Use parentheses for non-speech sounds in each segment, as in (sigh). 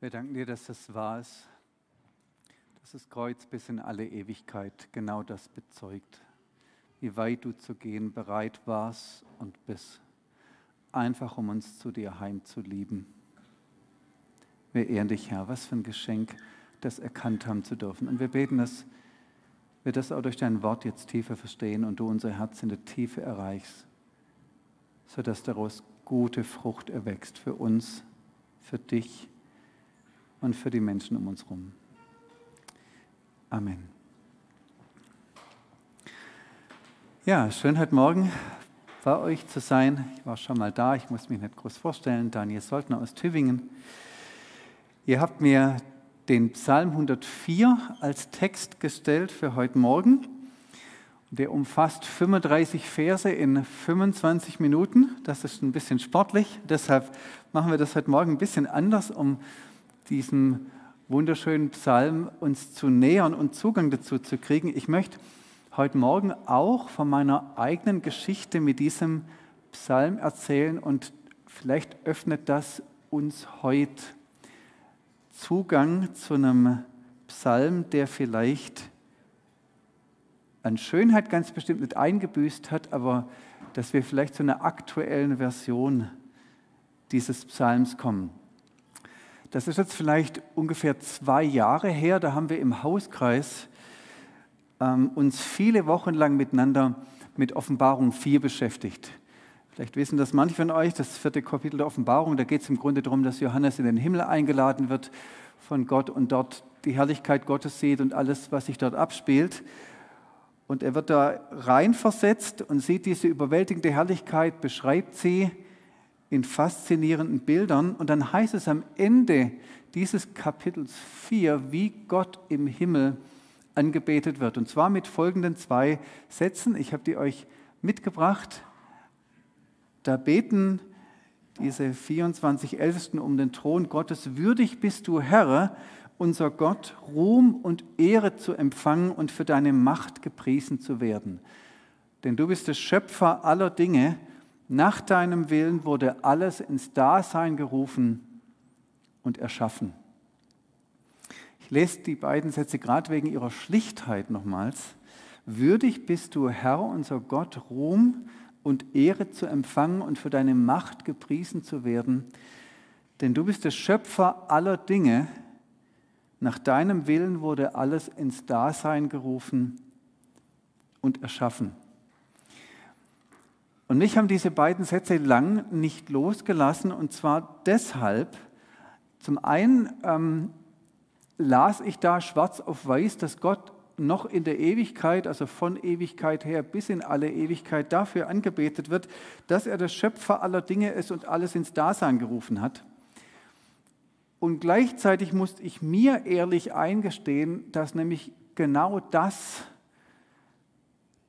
Wir danken dir, dass das wahr ist, dass das Kreuz bis in alle Ewigkeit genau das bezeugt, wie weit du zu gehen bereit warst und bist, einfach um uns zu dir heimzulieben. Wir ehren dich, Herr, was für ein Geschenk, das erkannt haben zu dürfen. Und wir beten, dass wir das auch durch dein Wort jetzt tiefer verstehen und du unser Herz in der Tiefe erreichst, sodass daraus gute Frucht erwächst für uns, für dich und für die Menschen um uns herum. Amen. Ja, schön heute Morgen bei euch zu sein. Ich war schon mal da, ich muss mich nicht groß vorstellen. Daniel Soldner aus Tübingen. Ihr habt mir den Psalm 104 als Text gestellt für heute Morgen. Der umfasst 35 Verse in 25 Minuten. Das ist ein bisschen sportlich. Deshalb machen wir das heute Morgen ein bisschen anders, um diesem wunderschönen Psalm uns zu nähern und Zugang dazu zu kriegen. Ich möchte heute Morgen auch von meiner eigenen Geschichte mit diesem Psalm erzählen und vielleicht öffnet das uns heute Zugang zu einem Psalm, der vielleicht an Schönheit ganz bestimmt nicht eingebüßt hat, aber dass wir vielleicht zu einer aktuellen Version dieses Psalms kommen. Das ist jetzt vielleicht ungefähr zwei Jahre her, da haben wir im Hauskreis ähm, uns viele Wochen lang miteinander mit Offenbarung 4 beschäftigt. Vielleicht wissen das manche von euch, das vierte Kapitel der Offenbarung, da geht es im Grunde darum, dass Johannes in den Himmel eingeladen wird von Gott und dort die Herrlichkeit Gottes sieht und alles, was sich dort abspielt. Und er wird da reinversetzt und sieht diese überwältigende Herrlichkeit, beschreibt sie in faszinierenden Bildern. Und dann heißt es am Ende dieses Kapitels 4, wie Gott im Himmel angebetet wird. Und zwar mit folgenden zwei Sätzen. Ich habe die euch mitgebracht. Da beten diese 24 Ältesten um den Thron Gottes, würdig bist du, Herr, unser Gott, Ruhm und Ehre zu empfangen und für deine Macht gepriesen zu werden. Denn du bist der Schöpfer aller Dinge. Nach deinem Willen wurde alles ins Dasein gerufen und erschaffen. Ich lese die beiden Sätze gerade wegen ihrer Schlichtheit nochmals. Würdig bist du, Herr, unser Gott, Ruhm und Ehre zu empfangen und für deine Macht gepriesen zu werden. Denn du bist der Schöpfer aller Dinge. Nach deinem Willen wurde alles ins Dasein gerufen und erschaffen. Und mich haben diese beiden Sätze lang nicht losgelassen, und zwar deshalb, zum einen ähm, las ich da schwarz auf weiß, dass Gott noch in der Ewigkeit, also von Ewigkeit her bis in alle Ewigkeit dafür angebetet wird, dass er der Schöpfer aller Dinge ist und alles ins Dasein gerufen hat. Und gleichzeitig musste ich mir ehrlich eingestehen, dass nämlich genau das,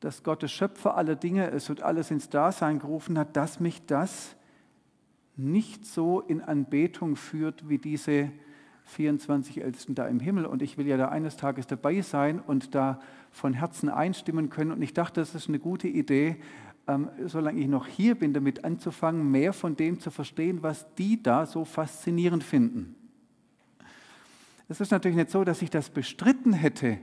dass Gott der Schöpfer aller Dinge ist und alles ins Dasein gerufen hat, dass mich das nicht so in Anbetung führt wie diese 24 Ältesten da im Himmel und ich will ja da eines Tages dabei sein und da von Herzen einstimmen können. Und ich dachte, das ist eine gute Idee, ähm, solange ich noch hier bin, damit anzufangen, mehr von dem zu verstehen, was die da so faszinierend finden. Es ist natürlich nicht so, dass ich das bestritten hätte,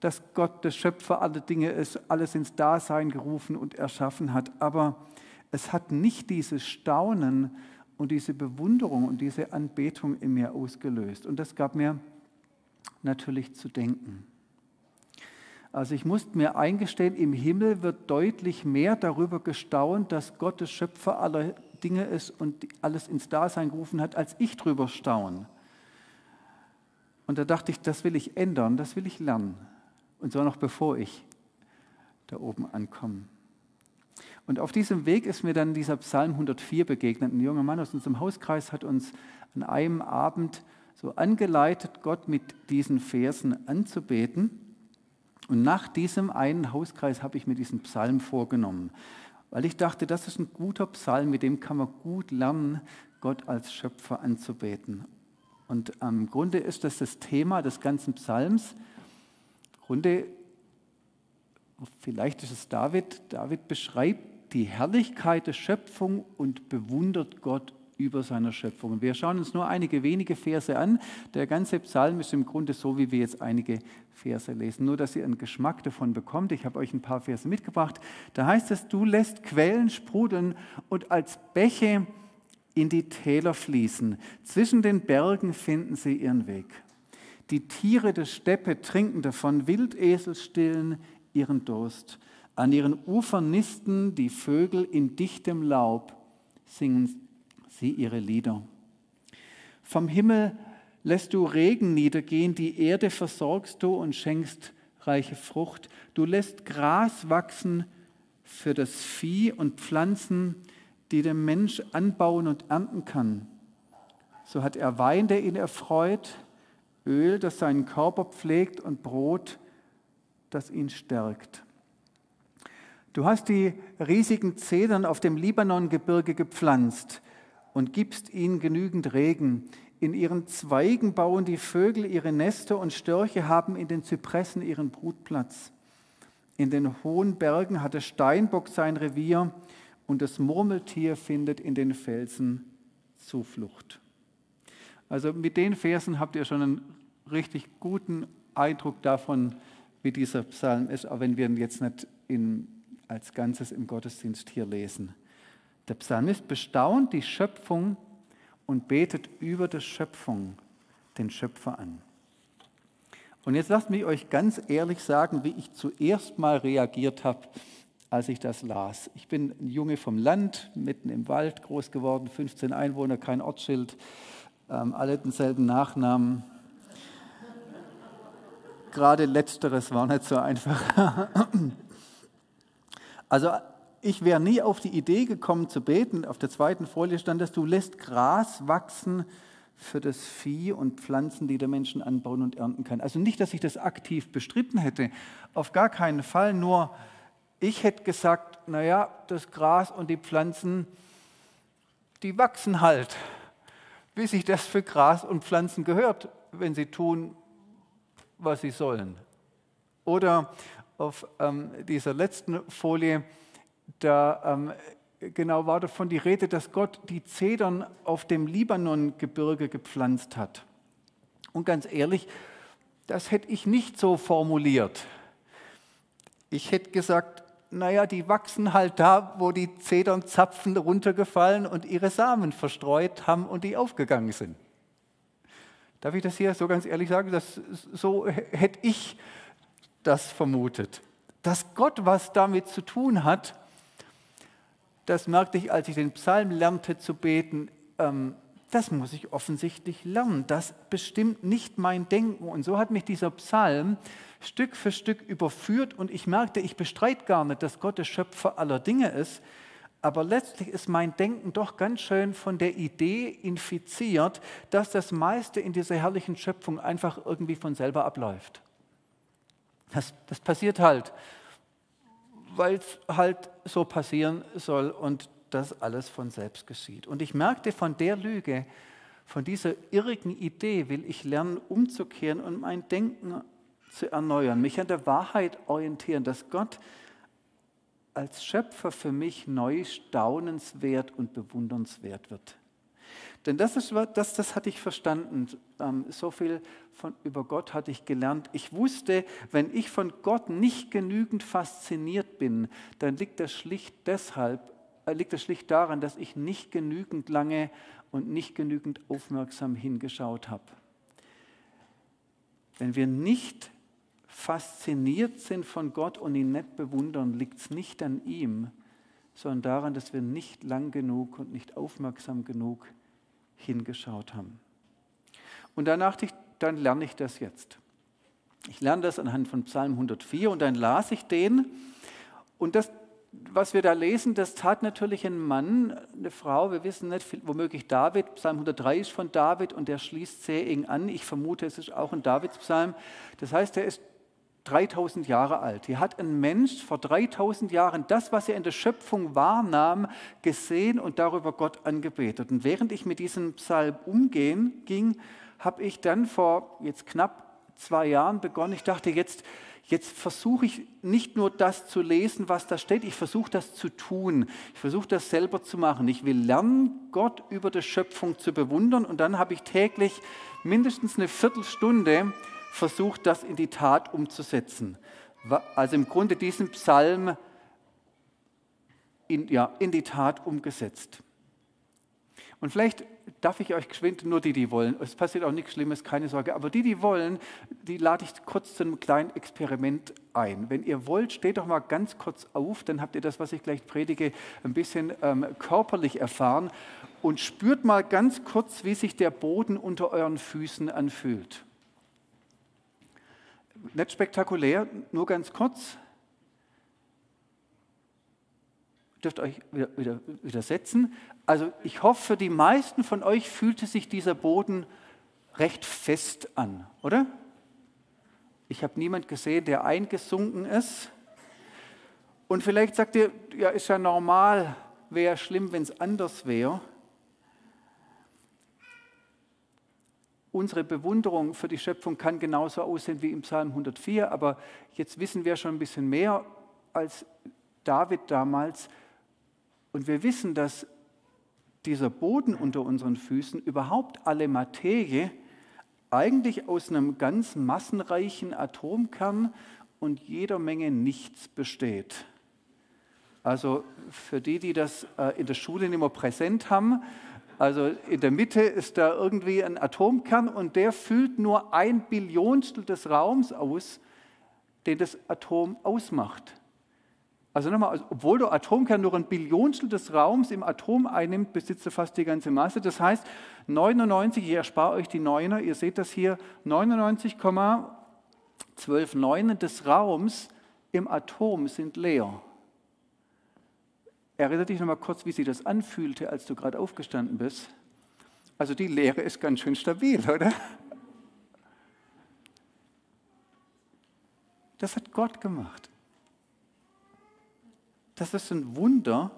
dass Gott der Schöpfer aller Dinge ist, alles ins Dasein gerufen und erschaffen hat, aber es hat nicht dieses Staunen, und diese Bewunderung und diese Anbetung in mir ausgelöst. Und das gab mir natürlich zu denken. Also ich musste mir eingestehen, im Himmel wird deutlich mehr darüber gestaunt, dass Gott der Schöpfer aller Dinge ist und alles ins Dasein gerufen hat, als ich drüber staune. Und da dachte ich, das will ich ändern, das will ich lernen. Und zwar noch bevor ich da oben ankomme. Und auf diesem Weg ist mir dann dieser Psalm 104 begegnet. Ein junger Mann aus unserem Hauskreis hat uns an einem Abend so angeleitet, Gott mit diesen Versen anzubeten. Und nach diesem einen Hauskreis habe ich mir diesen Psalm vorgenommen, weil ich dachte, das ist ein guter Psalm, mit dem kann man gut lernen, Gott als Schöpfer anzubeten. Und im Grunde ist das das Thema des ganzen Psalms. Grunde, vielleicht ist es David, David beschreibt die Herrlichkeit der Schöpfung und bewundert Gott über seiner Schöpfung. Wir schauen uns nur einige wenige Verse an. Der ganze Psalm ist im Grunde so, wie wir jetzt einige Verse lesen. Nur, dass ihr einen Geschmack davon bekommt. Ich habe euch ein paar Verse mitgebracht. Da heißt es, du lässt Quellen sprudeln und als Bäche in die Täler fließen. Zwischen den Bergen finden sie ihren Weg. Die Tiere der Steppe trinken davon, Wildesel stillen ihren Durst. An ihren Ufern nisten die Vögel in dichtem Laub, singen sie ihre Lieder. Vom Himmel lässt du Regen niedergehen, die Erde versorgst du und schenkst reiche Frucht. Du lässt Gras wachsen für das Vieh und Pflanzen, die der Mensch anbauen und ernten kann. So hat er Wein, der ihn erfreut, Öl, das seinen Körper pflegt und Brot, das ihn stärkt. Du hast die riesigen Zedern auf dem Libanongebirge gepflanzt und gibst ihnen genügend Regen. In ihren Zweigen bauen die Vögel ihre Nester und Störche haben in den Zypressen ihren Brutplatz. In den hohen Bergen hat der Steinbock sein Revier und das Murmeltier findet in den Felsen Zuflucht. Also mit den Versen habt ihr schon einen richtig guten Eindruck davon, wie dieser Psalm ist, auch wenn wir ihn jetzt nicht in, als Ganzes im Gottesdienst hier lesen. Der Psalmist bestaunt die Schöpfung und betet über der Schöpfung den Schöpfer an. Und jetzt lasst mich euch ganz ehrlich sagen, wie ich zuerst mal reagiert habe, als ich das las. Ich bin ein Junge vom Land, mitten im Wald groß geworden, 15 Einwohner, kein Ortsschild, ähm, alle denselben Nachnamen. Gerade letzteres war nicht so einfach. (laughs) also ich wäre nie auf die Idee gekommen zu beten. Auf der zweiten Folie stand dass du lässt Gras wachsen für das Vieh und Pflanzen, die der Menschen anbauen und ernten kann. Also nicht, dass ich das aktiv bestritten hätte, auf gar keinen Fall, nur ich hätte gesagt, naja, das Gras und die Pflanzen, die wachsen halt, wie sich das für Gras und Pflanzen gehört, wenn sie tun, was sie sollen. Oder auf ähm, dieser letzten Folie, da ähm, genau war davon die Rede, dass Gott die Zedern auf dem Libanongebirge gepflanzt hat. Und ganz ehrlich, das hätte ich nicht so formuliert. Ich hätte gesagt, naja, die wachsen halt da, wo die Zedernzapfen runtergefallen und ihre Samen verstreut haben und die aufgegangen sind. Darf ich das hier so ganz ehrlich sagen? Das, so hätte ich das vermutet. Dass Gott was damit zu tun hat, das merkte ich, als ich den Psalm lernte zu beten. Ähm, das muss ich offensichtlich lernen. Das bestimmt nicht mein Denken. Und so hat mich dieser Psalm Stück für Stück überführt und ich merkte, ich bestreite gar nicht, dass Gott der Schöpfer aller Dinge ist. Aber letztlich ist mein Denken doch ganz schön von der Idee infiziert, dass das meiste in dieser herrlichen Schöpfung einfach irgendwie von selber abläuft. Das, das passiert halt, weil es halt so passieren soll und das alles von selbst geschieht. Und ich merkte von der Lüge, von dieser irrigen Idee will ich lernen, umzukehren und mein Denken zu erneuern, mich an der Wahrheit orientieren, dass Gott als Schöpfer für mich neu staunenswert und bewundernswert wird. Denn das, ist, das, das hatte ich verstanden. Ähm, so viel von, über Gott hatte ich gelernt. Ich wusste, wenn ich von Gott nicht genügend fasziniert bin, dann liegt das schlicht deshalb, liegt das schlicht daran, dass ich nicht genügend lange und nicht genügend aufmerksam hingeschaut habe. Wenn wir nicht fasziniert sind von Gott und ihn nicht bewundern, liegt es nicht an ihm, sondern daran, dass wir nicht lang genug und nicht aufmerksam genug hingeschaut haben. Und danach, dann lerne ich das jetzt. Ich lerne das anhand von Psalm 104 und dann las ich den. Und das, was wir da lesen, das tat natürlich ein Mann, eine Frau, wir wissen nicht, womöglich David. Psalm 103 ist von David und der schließt sehr eng an. Ich vermute, es ist auch ein Davidspsalm. Das heißt, er ist 3000 Jahre alt. Hier hat ein Mensch vor 3000 Jahren das, was er in der Schöpfung wahrnahm, gesehen und darüber Gott angebetet. Und während ich mit diesem Psalm umgehen ging, habe ich dann vor jetzt knapp zwei Jahren begonnen. Ich dachte, jetzt, jetzt versuche ich nicht nur das zu lesen, was da steht, ich versuche das zu tun. Ich versuche das selber zu machen. Ich will lernen, Gott über die Schöpfung zu bewundern und dann habe ich täglich mindestens eine Viertelstunde versucht, das in die Tat umzusetzen. Also im Grunde diesen Psalm in, ja, in die Tat umgesetzt. Und vielleicht darf ich euch geschwind, nur die, die wollen, es passiert auch nichts Schlimmes, keine Sorge, aber die, die wollen, die lade ich kurz zu einem kleinen Experiment ein. Wenn ihr wollt, steht doch mal ganz kurz auf, dann habt ihr das, was ich gleich predige, ein bisschen ähm, körperlich erfahren und spürt mal ganz kurz, wie sich der Boden unter euren Füßen anfühlt. Nicht spektakulär, nur ganz kurz. Dürft euch widersetzen. Also ich hoffe, für die meisten von euch fühlte sich dieser Boden recht fest an, oder? Ich habe niemand gesehen, der eingesunken ist. Und vielleicht sagt ihr, ja, ist ja normal, wäre schlimm, wenn es anders wäre. Unsere Bewunderung für die Schöpfung kann genauso aussehen wie im Psalm 104, aber jetzt wissen wir schon ein bisschen mehr als David damals. Und wir wissen, dass dieser Boden unter unseren Füßen, überhaupt alle Materie, eigentlich aus einem ganz massenreichen Atomkern und jeder Menge Nichts besteht. Also für die, die das äh, in der Schule nicht mehr präsent haben, also in der Mitte ist da irgendwie ein Atomkern und der füllt nur ein Billionstel des Raums aus, den das Atom ausmacht. Also nochmal, also obwohl der Atomkern nur ein Billionstel des Raums im Atom einnimmt, besitzt er fast die ganze Masse. Das heißt, 99, ich erspare euch die Neuner, ihr seht das hier, 99,12 Neunen des Raums im Atom sind leer. Erinnere dich nochmal kurz, wie sich das anfühlte, als du gerade aufgestanden bist. Also die Leere ist ganz schön stabil, oder? Das hat Gott gemacht das ist ein Wunder,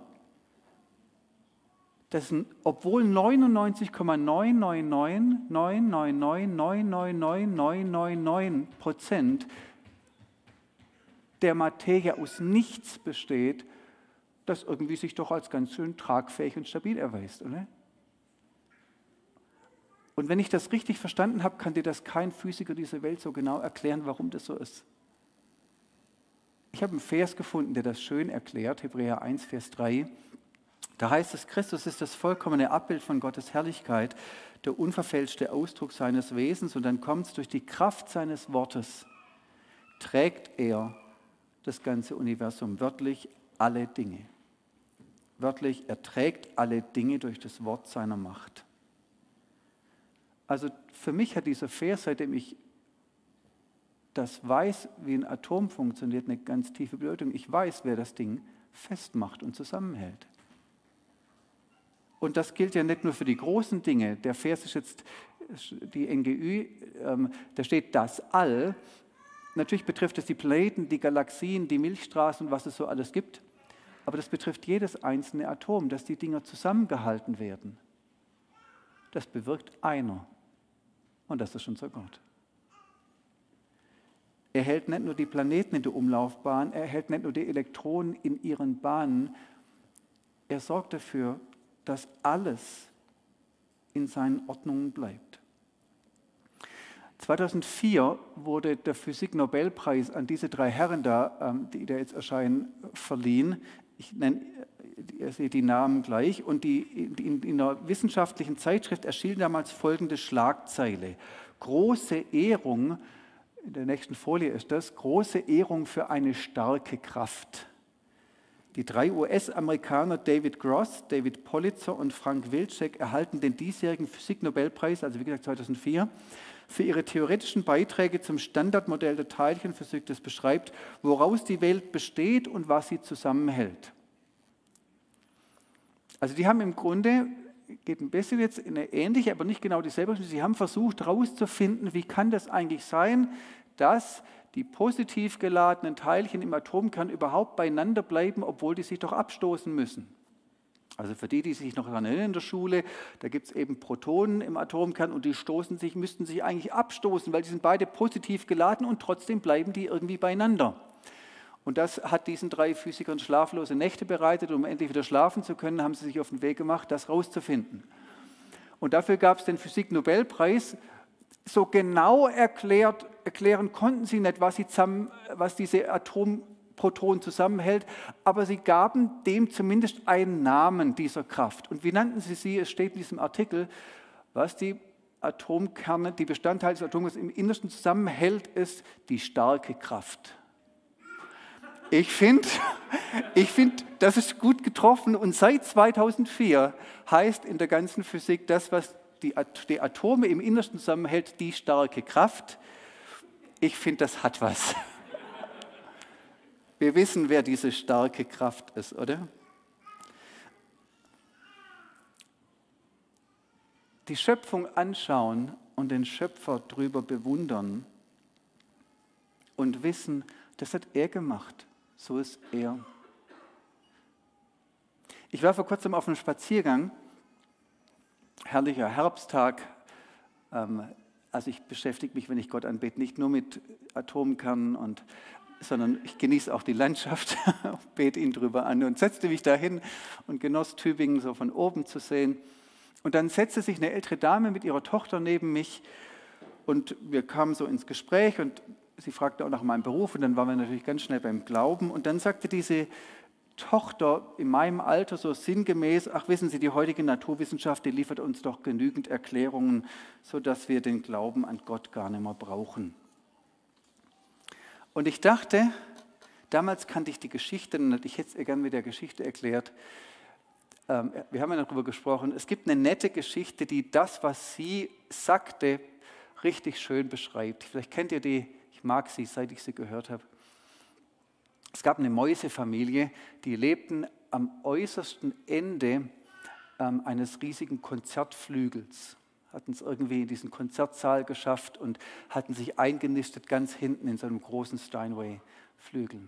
dass obwohl 99,99999999999 Prozent der Materie aus nichts besteht, das irgendwie sich doch als ganz schön tragfähig und stabil erweist, oder? Und wenn ich das richtig verstanden habe, kann dir das kein Physiker dieser Welt so genau erklären, warum das so ist. Ich habe einen Vers gefunden, der das schön erklärt, Hebräer 1, Vers 3. Da heißt es, Christus ist das vollkommene Abbild von Gottes Herrlichkeit, der unverfälschte Ausdruck seines Wesens und dann kommt es durch die Kraft seines Wortes, trägt er das ganze Universum, wörtlich alle Dinge. Wörtlich, er trägt alle Dinge durch das Wort seiner Macht. Also für mich hat dieser Vers, seitdem ich das weiß, wie ein Atom funktioniert, eine ganz tiefe Bedeutung. Ich weiß, wer das Ding festmacht und zusammenhält. Und das gilt ja nicht nur für die großen Dinge. Der Vers ist jetzt die NGÜ, ähm, da steht das All. Natürlich betrifft es die Planeten, die Galaxien, die Milchstraßen was es so alles gibt. Aber das betrifft jedes einzelne Atom, dass die Dinger zusammengehalten werden. Das bewirkt einer. Und das ist schon so Gott. Er hält nicht nur die Planeten in der Umlaufbahn, er hält nicht nur die Elektronen in ihren Bahnen, er sorgt dafür, dass alles in seinen Ordnungen bleibt. 2004 wurde der Physik-Nobelpreis an diese drei Herren da, ähm, die da jetzt erscheinen, verliehen. Ich nenne ihr seht die Namen gleich. Und die, in, in einer wissenschaftlichen Zeitschrift erschien damals folgende Schlagzeile. Große Ehrung in der nächsten Folie ist das, große Ehrung für eine starke Kraft. Die drei US-Amerikaner David Gross, David Politzer und Frank Wilczek erhalten den diesjährigen Physiknobelpreis, also wie gesagt 2004, für ihre theoretischen Beiträge zum Standardmodell der Teilchenphysik, das beschreibt, woraus die Welt besteht und was sie zusammenhält. Also die haben im Grunde geht ein bisschen jetzt in eine ähnliche, aber nicht genau dieselbe Richtung. Sie haben versucht herauszufinden, wie kann das eigentlich sein, dass die positiv geladenen Teilchen im Atomkern überhaupt beieinander bleiben, obwohl die sich doch abstoßen müssen. Also für die, die sich noch daran erinnern in der Schule, da gibt es eben Protonen im Atomkern und die stoßen sich, müssten sich eigentlich abstoßen, weil die sind beide positiv geladen und trotzdem bleiben die irgendwie beieinander. Und das hat diesen drei Physikern schlaflose Nächte bereitet. Um endlich wieder schlafen zu können, haben sie sich auf den Weg gemacht, das rauszufinden. Und dafür gab es den Physik-Nobelpreis. So genau erklärt, erklären konnten sie nicht, was, sie zusammen, was diese Atom Proton zusammenhält, aber sie gaben dem zumindest einen Namen dieser Kraft. Und wie nannten sie sie? Es steht in diesem Artikel, was die Atomkerne, die Bestandteile des Atoms im Innersten zusammenhält, ist die starke Kraft. Ich finde, ich find, das ist gut getroffen und seit 2004 heißt in der ganzen Physik das, was die, die Atome im Innersten zusammenhält, die starke Kraft. Ich finde, das hat was. Wir wissen, wer diese starke Kraft ist, oder? Die Schöpfung anschauen und den Schöpfer drüber bewundern und wissen, das hat er gemacht, so ist er. Ich war vor kurzem auf einem Spaziergang, herrlicher Herbsttag. Ähm, also ich beschäftige mich, wenn ich Gott anbete, nicht nur mit Atomkernen und sondern ich genieße auch die Landschaft, (laughs) bete ihn drüber an und setzte mich dahin und genoss Tübingen so von oben zu sehen. Und dann setzte sich eine ältere Dame mit ihrer Tochter neben mich und wir kamen so ins Gespräch und sie fragte auch nach meinem Beruf und dann waren wir natürlich ganz schnell beim Glauben und dann sagte diese Tochter in meinem Alter so sinngemäß, ach wissen Sie, die heutige Naturwissenschaft, die liefert uns doch genügend Erklärungen, sodass wir den Glauben an Gott gar nicht mehr brauchen. Und ich dachte, damals kannte ich die Geschichte und ich hätte es ihr gerne mit der Geschichte erklärt. Ähm, wir haben ja darüber gesprochen. Es gibt eine nette Geschichte, die das, was sie sagte, richtig schön beschreibt. Vielleicht kennt ihr die, mag sie, seit ich sie gehört habe. Es gab eine Mäusefamilie, die lebten am äußersten Ende ähm, eines riesigen Konzertflügels hatten es irgendwie in diesen Konzertsaal geschafft und hatten sich eingenistet ganz hinten in so einem großen Steinway-Flügel.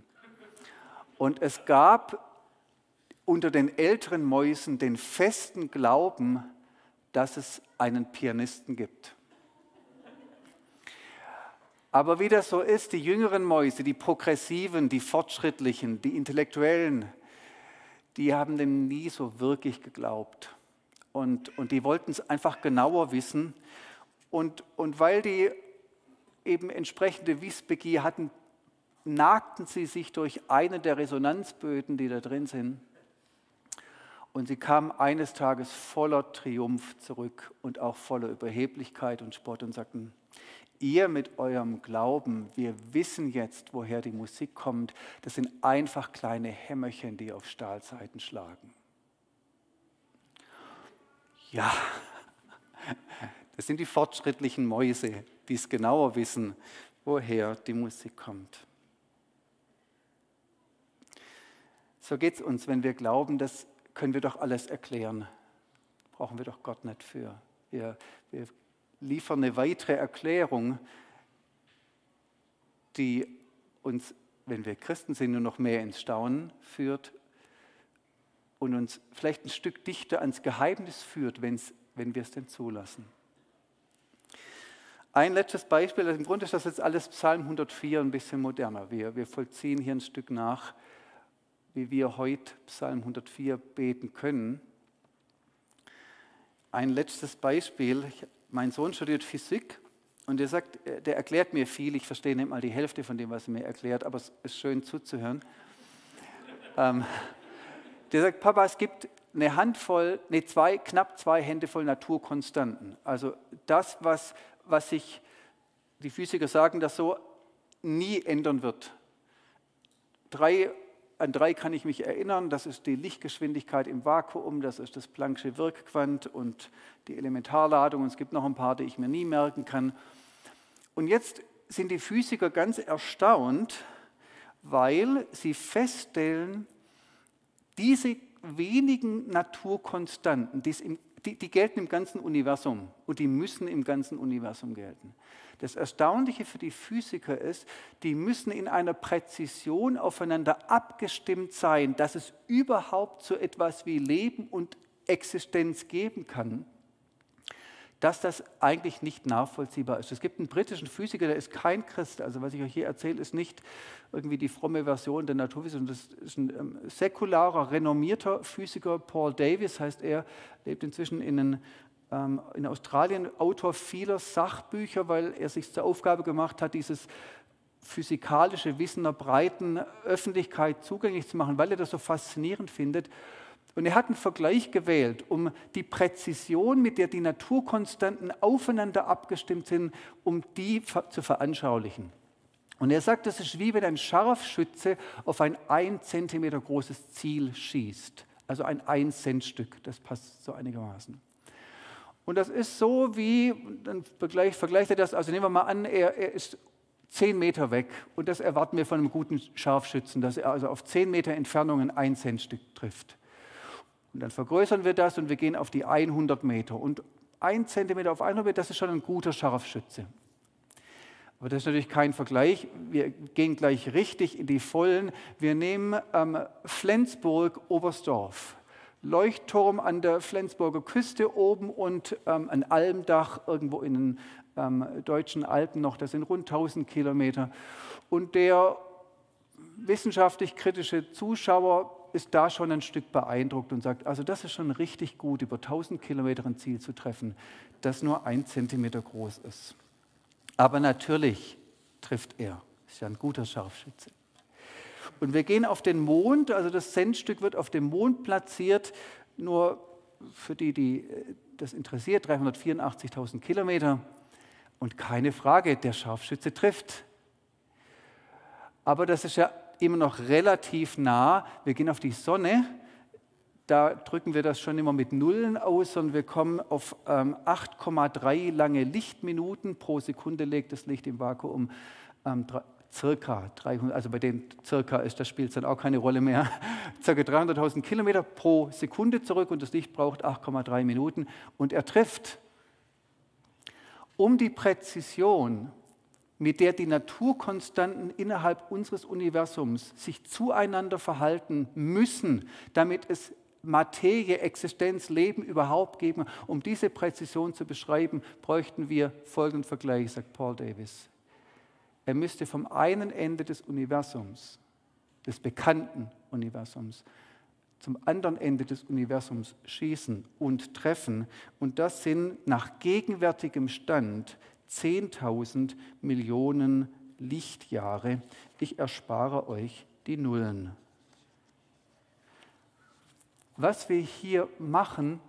Und es gab unter den älteren Mäusen den festen Glauben, dass es einen Pianisten gibt. Aber wie das so ist, die jüngeren Mäuse, die progressiven, die fortschrittlichen, die intellektuellen, die haben dem nie so wirklich geglaubt und, und die wollten es einfach genauer wissen. Und, und weil die eben entsprechende Wissbegier hatten, nagten sie sich durch eine der Resonanzböden, die da drin sind. Und sie kamen eines Tages voller Triumph zurück und auch voller Überheblichkeit und Spott und sagten, ihr mit eurem Glauben, wir wissen jetzt, woher die Musik kommt, das sind einfach kleine Hämmerchen, die auf Stahlseiten schlagen. Ja, (laughs) das sind die fortschrittlichen Mäuse, die es genauer wissen, woher die Musik kommt. So geht es uns, wenn wir glauben, das können wir doch alles erklären. Brauchen wir doch Gott nicht für. Wir, wir liefern eine weitere Erklärung, die uns, wenn wir Christen sind, nur noch mehr ins Staunen führt und uns vielleicht ein Stück dichter ans Geheimnis führt, wenn's, wenn wir es denn zulassen. Ein letztes Beispiel, also im Grunde ist das jetzt alles Psalm 104 ein bisschen moderner. Wir, wir vollziehen hier ein Stück nach, wie wir heute Psalm 104 beten können. Ein letztes Beispiel, mein Sohn studiert Physik und er sagt, der erklärt mir viel, ich verstehe nicht mal die Hälfte von dem, was er mir erklärt, aber es ist schön zuzuhören. Ähm, der sagt, Papa, es gibt eine Handvoll, nee, zwei, knapp zwei Hände voll Naturkonstanten. Also das, was, was sich, die Physiker sagen das so, nie ändern wird. Drei, an drei kann ich mich erinnern, das ist die Lichtgeschwindigkeit im Vakuum, das ist das Planck'sche Wirkquant und die Elementarladung. Und es gibt noch ein paar, die ich mir nie merken kann. Und jetzt sind die Physiker ganz erstaunt, weil sie feststellen, diese wenigen Naturkonstanten, die im die, die gelten im ganzen Universum und die müssen im ganzen Universum gelten. Das Erstaunliche für die Physiker ist, die müssen in einer Präzision aufeinander abgestimmt sein, dass es überhaupt so etwas wie Leben und Existenz geben kann dass das eigentlich nicht nachvollziehbar ist. Es gibt einen britischen Physiker, der ist kein Christ. Also was ich euch hier erzähle, ist nicht irgendwie die fromme Version der Naturwissenschaft. Das ist ein ähm, säkularer, renommierter Physiker, Paul Davis heißt er, lebt inzwischen in, ähm, in Australien, Autor vieler Sachbücher, weil er sich zur Aufgabe gemacht hat, dieses physikalische Wissen der breiten Öffentlichkeit zugänglich zu machen, weil er das so faszinierend findet. Und er hat einen Vergleich gewählt, um die Präzision, mit der die Naturkonstanten aufeinander abgestimmt sind, um die zu veranschaulichen. Und er sagt, das ist wie wenn ein Scharfschütze auf ein ein Zentimeter großes Ziel schießt. Also ein ein Cent Stück, das passt so einigermaßen. Und das ist so wie, dann vergleicht er das, also nehmen wir mal an, er, er ist zehn Meter weg und das erwarten wir von einem guten Scharfschützen, dass er also auf zehn Meter Entfernung ein ein Cent Stück trifft. Und dann vergrößern wir das und wir gehen auf die 100 Meter. Und ein Zentimeter auf 100 Meter, das ist schon ein guter Scharfschütze. Aber das ist natürlich kein Vergleich. Wir gehen gleich richtig in die Vollen. Wir nehmen ähm, Flensburg-Oberstdorf. Leuchtturm an der Flensburger Küste oben und ähm, ein Almdach irgendwo in den ähm, deutschen Alpen noch. Das sind rund 1000 Kilometer. Und der wissenschaftlich kritische Zuschauer ist da schon ein Stück beeindruckt und sagt, also das ist schon richtig gut, über 1000 Kilometer ein Ziel zu treffen, das nur ein Zentimeter groß ist. Aber natürlich trifft er, ist ja ein guter Scharfschütze. Und wir gehen auf den Mond, also das Centstück wird auf dem Mond platziert, nur für die, die äh, das interessiert, 384.000 Kilometer. Und keine Frage, der Scharfschütze trifft. Aber das ist ja immer noch relativ nah. Wir gehen auf die Sonne, da drücken wir das schon immer mit Nullen aus und wir kommen auf ähm, 8,3 lange Lichtminuten pro Sekunde legt das Licht im Vakuum ähm, circa 300, also bei den circa ist das spielt dann auch keine Rolle mehr, (laughs) circa 300.000 Kilometer pro Sekunde zurück und das Licht braucht 8,3 Minuten und er trifft. Um die Präzision mit der die Naturkonstanten innerhalb unseres Universums sich zueinander verhalten müssen, damit es Materie, Existenz, Leben überhaupt geben. Um diese Präzision zu beschreiben, bräuchten wir folgenden Vergleich, sagt Paul Davis. Er müsste vom einen Ende des Universums, des bekannten Universums, zum anderen Ende des Universums schießen und treffen. Und das sind nach gegenwärtigem Stand 10.000 Millionen Lichtjahre. Ich erspare euch die Nullen. Was wir hier machen,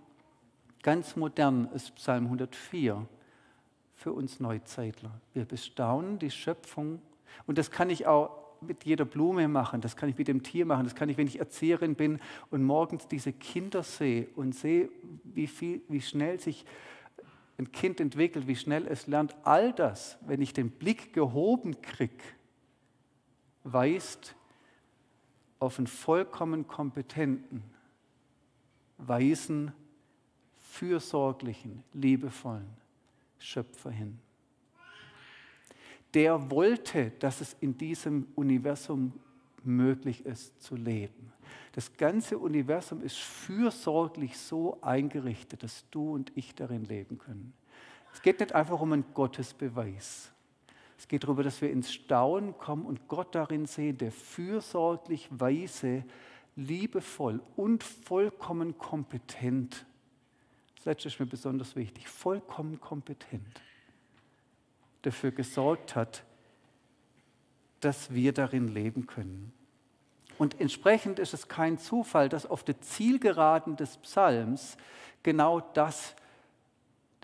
ganz modern, ist Psalm 104 für uns Neuzeitler. Wir bestaunen die Schöpfung und das kann ich auch mit jeder Blume machen, das kann ich mit dem Tier machen, das kann ich, wenn ich Erzieherin bin und morgens diese Kinder sehe und sehe, wie, viel, wie schnell sich ein Kind entwickelt, wie schnell es lernt, all das, wenn ich den Blick gehoben kriege, weist auf einen vollkommen kompetenten, weisen, fürsorglichen, liebevollen Schöpfer hin. Der wollte, dass es in diesem Universum möglich ist zu leben. Das ganze Universum ist fürsorglich so eingerichtet, dass du und ich darin leben können. Es geht nicht einfach um einen Gottesbeweis. Es geht darüber, dass wir ins Staunen kommen und Gott darin sehen, der fürsorglich, weise, liebevoll und vollkommen kompetent. Das letzte ist mir besonders wichtig. Vollkommen kompetent dafür gesorgt hat, dass wir darin leben können. Und entsprechend ist es kein Zufall, dass auf der Zielgeraden des Psalms genau das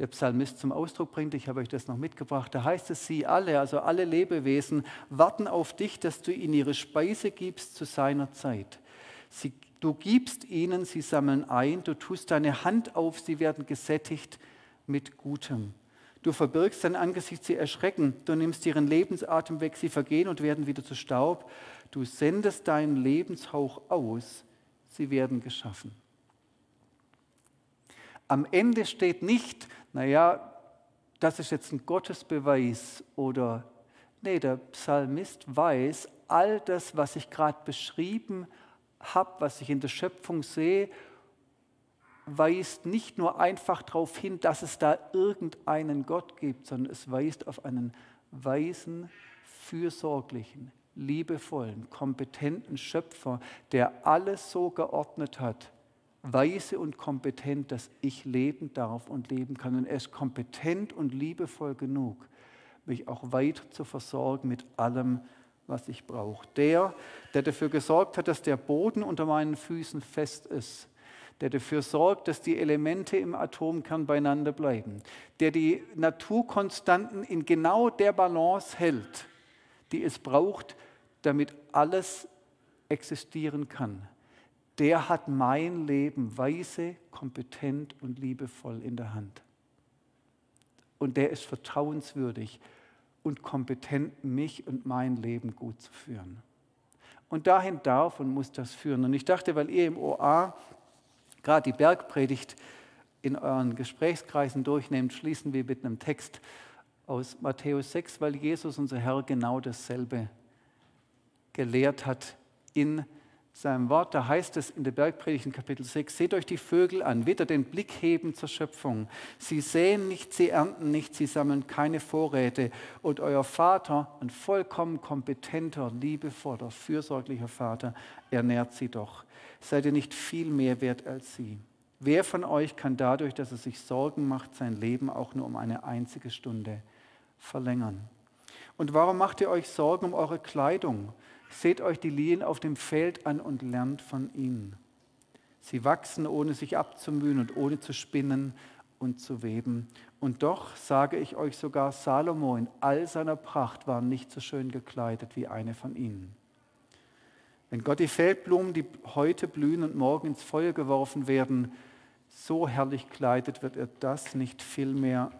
der Psalmist zum Ausdruck bringt. Ich habe euch das noch mitgebracht. Da heißt es, sie alle, also alle Lebewesen, warten auf dich, dass du ihnen ihre Speise gibst zu seiner Zeit. Sie, du gibst ihnen, sie sammeln ein, du tust deine Hand auf, sie werden gesättigt mit Gutem. Du verbirgst dein Angesicht, sie erschrecken. Du nimmst ihren Lebensatem weg, sie vergehen und werden wieder zu Staub. Du sendest deinen Lebenshauch aus, sie werden geschaffen. Am Ende steht nicht, naja, das ist jetzt ein Gottesbeweis oder, nee, der Psalmist weiß, all das, was ich gerade beschrieben habe, was ich in der Schöpfung sehe, weist nicht nur einfach darauf hin, dass es da irgendeinen Gott gibt, sondern es weist auf einen weisen, fürsorglichen, liebevollen, kompetenten Schöpfer, der alles so geordnet hat, weise und kompetent, dass ich leben darf und leben kann. Und er ist kompetent und liebevoll genug, mich auch weiter zu versorgen mit allem, was ich brauche. Der, der dafür gesorgt hat, dass der Boden unter meinen Füßen fest ist, der dafür sorgt, dass die Elemente im Atomkern beieinander bleiben, der die Naturkonstanten in genau der Balance hält, die es braucht, damit alles existieren kann. Der hat mein Leben weise, kompetent und liebevoll in der Hand. Und der ist vertrauenswürdig und kompetent, mich und mein Leben gut zu führen. Und dahin darf und muss das führen. Und ich dachte, weil ihr im OA gerade die Bergpredigt in euren Gesprächskreisen durchnehmt, schließen wir mit einem Text aus Matthäus 6, weil Jesus, unser Herr, genau dasselbe gelehrt hat in seinem Wort. Da heißt es in der Bergpredigt in Kapitel 6, seht euch die Vögel an, wieder den Blick heben zur Schöpfung. Sie säen nicht, sie ernten nicht, sie sammeln keine Vorräte. Und euer Vater, ein vollkommen kompetenter, liebevoller, fürsorglicher Vater, ernährt sie doch seid ihr nicht viel mehr wert als sie. Wer von euch kann dadurch, dass er sich Sorgen macht, sein Leben auch nur um eine einzige Stunde verlängern? Und warum macht ihr euch Sorgen um eure Kleidung? Seht euch die Lilien auf dem Feld an und lernt von ihnen. Sie wachsen, ohne sich abzumühen und ohne zu spinnen und zu weben. Und doch sage ich euch sogar, Salomo in all seiner Pracht war nicht so schön gekleidet wie eine von ihnen. Wenn Gott die Feldblumen, die heute blühen und morgen ins Feuer geworfen werden, so herrlich kleidet, wird er das nicht vielmehr,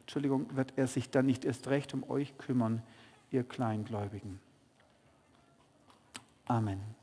Entschuldigung, wird er sich dann nicht erst recht um euch kümmern, ihr Kleingläubigen. Amen.